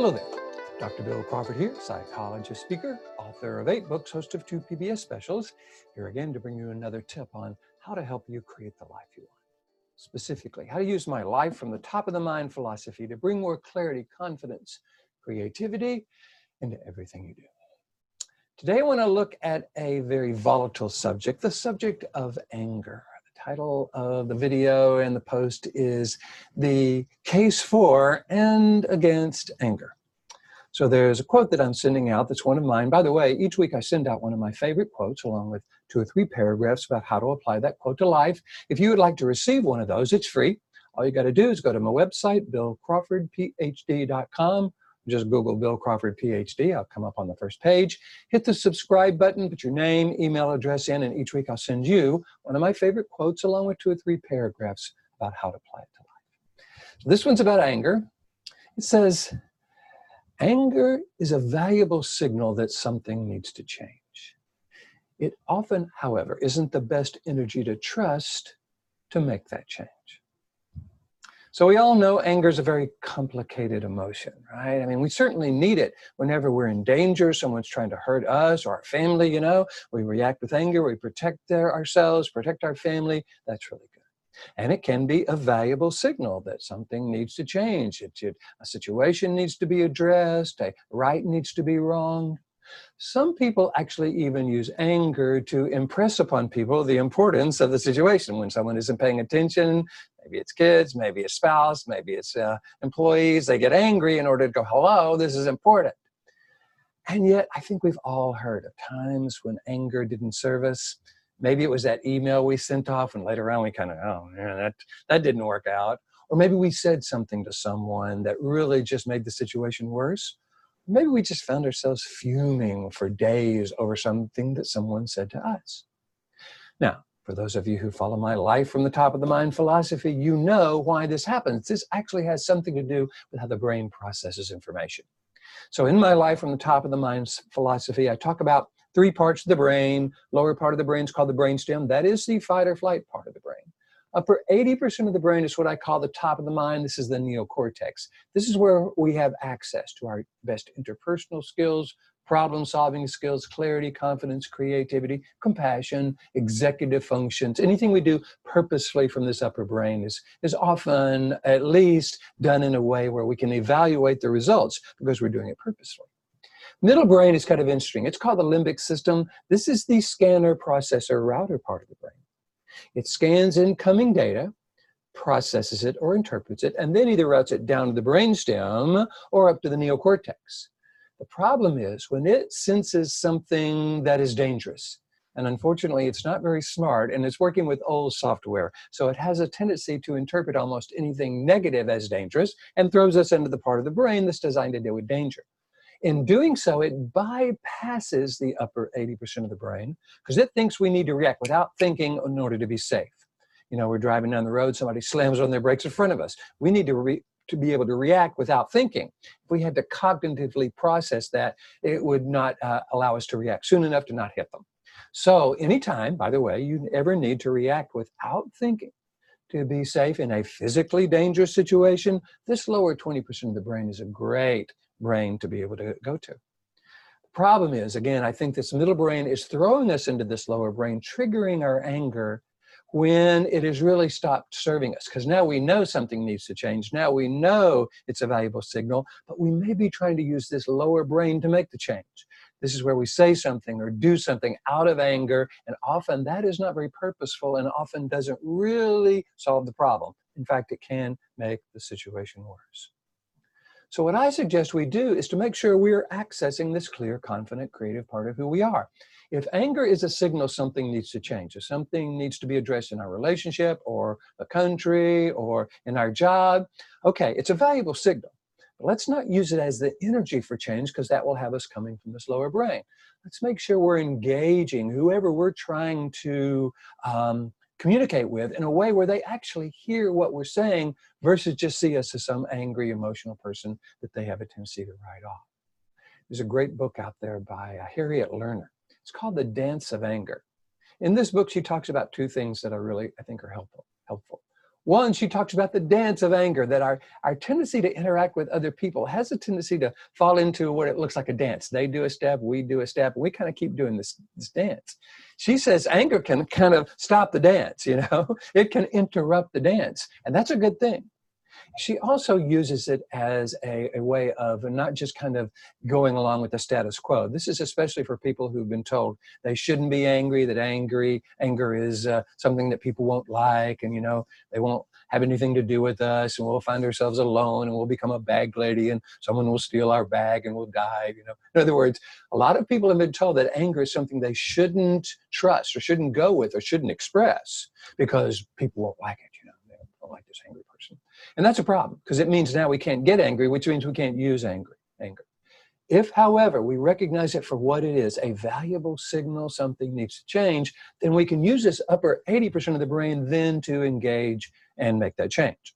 Hello there. Dr. Bill Crawford here, psychologist, speaker, author of eight books, host of two PBS specials. Here again to bring you another tip on how to help you create the life you want. Specifically, how to use my life from the top of the mind philosophy to bring more clarity, confidence, creativity into everything you do. Today, I want to look at a very volatile subject, the subject of anger title of the video and the post is the case for and against anger. So there's a quote that I'm sending out that's one of mine. By the way, each week I send out one of my favorite quotes along with two or three paragraphs about how to apply that quote to life. If you would like to receive one of those, it's free. All you got to do is go to my website, billcrawfordphd.com, just Google Bill Crawford PhD. I'll come up on the first page. Hit the subscribe button, put your name, email address in, and each week I'll send you one of my favorite quotes along with two or three paragraphs about how to apply it to life. So this one's about anger. It says, Anger is a valuable signal that something needs to change. It often, however, isn't the best energy to trust to make that change. So we all know anger is a very complicated emotion, right? I mean, we certainly need it whenever we're in danger, someone's trying to hurt us or our family, you know, we react with anger, we protect their, ourselves, protect our family. That's really good. And it can be a valuable signal that something needs to change. It, a situation needs to be addressed, a right needs to be wronged. Some people actually even use anger to impress upon people the importance of the situation. When someone isn't paying attention, maybe it's kids, maybe it's spouse, maybe it's uh, employees, they get angry in order to go, hello, this is important. And yet, I think we've all heard of times when anger didn't serve us. Maybe it was that email we sent off, and later on we kind of, oh, yeah, that, that didn't work out. Or maybe we said something to someone that really just made the situation worse maybe we just found ourselves fuming for days over something that someone said to us. Now, for those of you who follow my life from the top of the mind philosophy, you know why this happens. This actually has something to do with how the brain processes information. So in my life from the top of the mind philosophy, I talk about three parts of the brain. Lower part of the brain is called the brainstem. That is the fight or flight part of the brain. Upper 80% of the brain is what I call the top of the mind. This is the neocortex. This is where we have access to our best interpersonal skills, problem solving skills, clarity, confidence, creativity, compassion, executive functions. Anything we do purposefully from this upper brain is, is often at least done in a way where we can evaluate the results because we're doing it purposefully. Middle brain is kind of interesting. It's called the limbic system. This is the scanner, processor, router part of the brain. It scans incoming data, processes it or interprets it, and then either routes it down to the brainstem or up to the neocortex. The problem is when it senses something that is dangerous, and unfortunately it's not very smart and it's working with old software, so it has a tendency to interpret almost anything negative as dangerous and throws us into the part of the brain that's designed to deal with danger. In doing so, it bypasses the upper 80% of the brain because it thinks we need to react without thinking in order to be safe. You know, we're driving down the road, somebody slams on their brakes in front of us. We need to re to be able to react without thinking. If we had to cognitively process that, it would not uh, allow us to react soon enough to not hit them. So anytime, by the way, you ever need to react without thinking to be safe in a physically dangerous situation, this lower 20% of the brain is a great brain to be able to go to. The problem is, again, I think this middle brain is throwing us into this lower brain, triggering our anger when it has really stopped serving us. Because now we know something needs to change. Now we know it's a valuable signal, but we may be trying to use this lower brain to make the change. This is where we say something or do something out of anger, and often that is not very purposeful and often doesn't really solve the problem. In fact, it can make the situation worse. So what I suggest we do is to make sure we're accessing this clear, confident, creative part of who we are. If anger is a signal something needs to change, if something needs to be addressed in our relationship or the country or in our job, okay, it's a valuable signal. But let's not use it as the energy for change because that will have us coming from this lower brain. Let's make sure we're engaging whoever we're trying to um, communicate with in a way where they actually hear what we're saying versus just see us as some angry, emotional person that they have a tendency to write off. There's a great book out there by uh, Harriet Lerner. It's called The Dance of Anger. In this book, she talks about two things that are really, I think, are helpful. helpful. One, she talks about the dance of anger, that our, our tendency to interact with other people has a tendency to fall into what it looks like a dance. They do a step, we do a step, and we kind of keep doing this, this dance. She says anger can kind of stop the dance, you know, it can interrupt the dance, and that's a good thing. She also uses it as a, a, way of not just kind of going along with the status quo. This is especially for people who've been told they shouldn't be angry, that angry anger is uh, something that people won't like, and you know they won't have anything to do with us, and we'll find ourselves alone, and we'll become a bag lady, and someone will steal our bag, and we'll die. You know, in other words, a lot of people have been told that anger is something they shouldn't trust, or shouldn't go with, or shouldn't express because people won't like it. Like this angry person. And that's a problem because it means now we can't get angry, which means we can't use angry, anger. If, however, we recognize it for what it is, a valuable signal something needs to change, then we can use this upper 80% of the brain then to engage and make that change.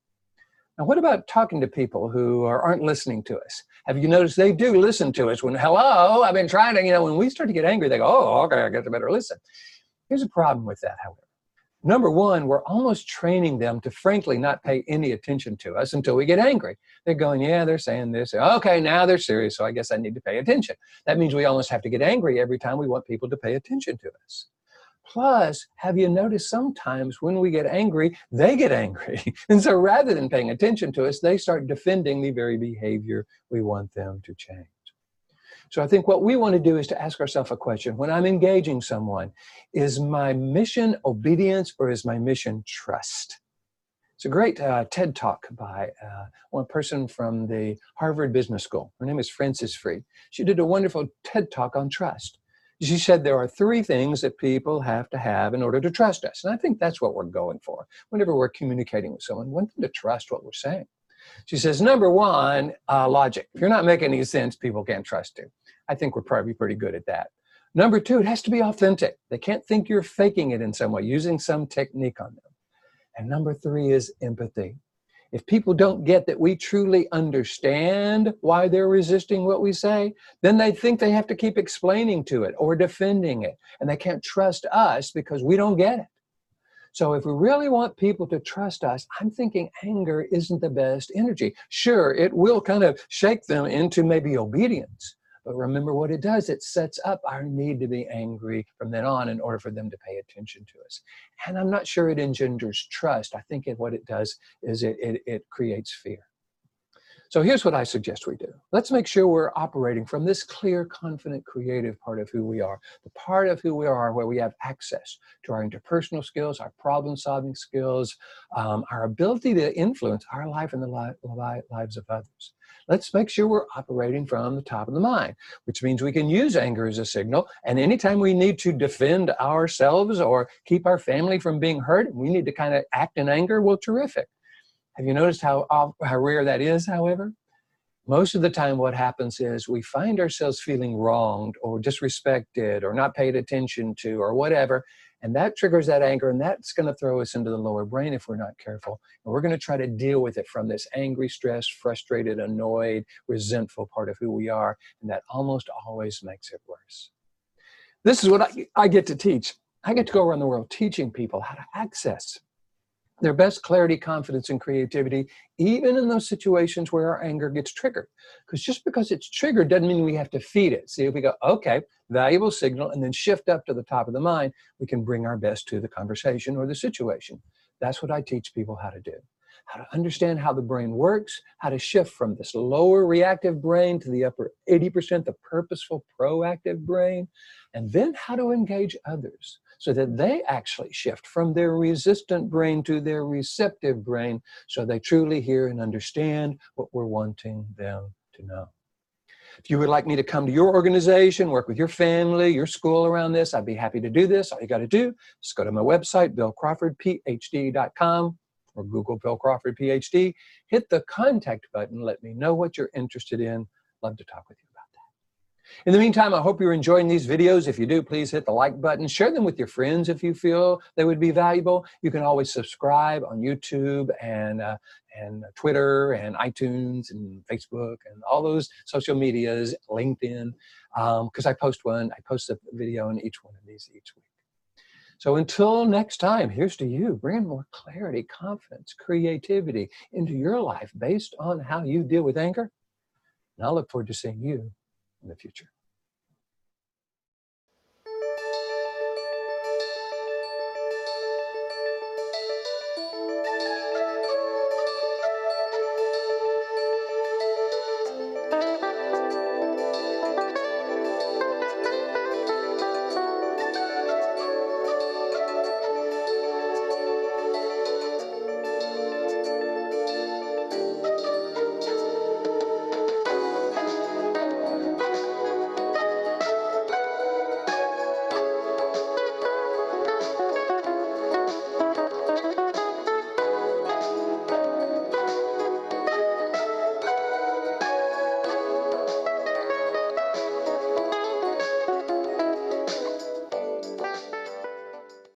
Now, what about talking to people who are, aren't listening to us? Have you noticed they do listen to us when, hello, I've been trying to, you know, when we start to get angry, they go, oh, okay, I guess I better listen. Here's a problem with that, however. Number one, we're almost training them to frankly not pay any attention to us until we get angry. They're going, yeah, they're saying this. Okay, now they're serious, so I guess I need to pay attention. That means we almost have to get angry every time we want people to pay attention to us. Plus, have you noticed sometimes when we get angry, they get angry. and so rather than paying attention to us, they start defending the very behavior we want them to change. So I think what we want to do is to ask ourselves a question. When I'm engaging someone, is my mission obedience or is my mission trust? It's a great uh, TED talk by uh, one person from the Harvard Business School. Her name is Frances Frei. She did a wonderful TED talk on trust. She said there are three things that people have to have in order to trust us. And I think that's what we're going for. Whenever we're communicating with someone, we want them to trust what we're saying. She says, number one, uh, logic. If you're not making any sense, people can't trust you. I think we're probably pretty good at that. Number two, it has to be authentic. They can't think you're faking it in some way, using some technique on them. And number three is empathy. If people don't get that we truly understand why they're resisting what we say, then they think they have to keep explaining to it or defending it. And they can't trust us because we don't get it. So if we really want people to trust us, I'm thinking anger isn't the best energy. Sure, it will kind of shake them into maybe obedience. But remember what it does, it sets up our need to be angry from then on in order for them to pay attention to us. And I'm not sure it engenders trust. I think it, what it does is it, it, it creates fear. So here's what I suggest we do. Let's make sure we're operating from this clear, confident, creative part of who we are, the part of who we are where we have access to our interpersonal skills, our problem solving skills, um, our ability to influence our life and the li li lives of others. Let's make sure we're operating from the top of the mind, which means we can use anger as a signal. And anytime we need to defend ourselves or keep our family from being hurt, we need to kind of act in anger, well, terrific. Have you noticed how, how rare that is, however? Most of the time what happens is we find ourselves feeling wronged or disrespected or not paid attention to or whatever, and that triggers that anger and that's going to throw us into the lower brain if we're not careful. And we're going to try to deal with it from this angry, stressed, frustrated, annoyed, resentful part of who we are, and that almost always makes it worse. This is what I, I get to teach. I get to go around the world teaching people how to access their best clarity, confidence, and creativity, even in those situations where our anger gets triggered. Because just because it's triggered doesn't mean we have to feed it. See, if we go, okay, valuable signal, and then shift up to the top of the mind, we can bring our best to the conversation or the situation. That's what I teach people how to do. How to understand how the brain works, how to shift from this lower reactive brain to the upper 80%, the purposeful proactive brain, and then how to engage others so that they actually shift from their resistant brain to their receptive brain so they truly hear and understand what we're wanting them to know. If you would like me to come to your organization, work with your family, your school around this, I'd be happy to do this. All you got to do is go to my website, billcrawfordphd.com, or Google Bill Crawford PhD. Hit the contact button. Let me know what you're interested in. Love to talk with you. In the meantime, I hope you're enjoying these videos. If you do, please hit the like button. Share them with your friends if you feel they would be valuable. You can always subscribe on YouTube and, uh, and Twitter and iTunes and Facebook and all those social medias, LinkedIn, because um, I post one, I post a video on each one of these each week. So until next time, here's to you bringing more clarity, confidence, creativity into your life based on how you deal with anger. And I look forward to seeing you in the future.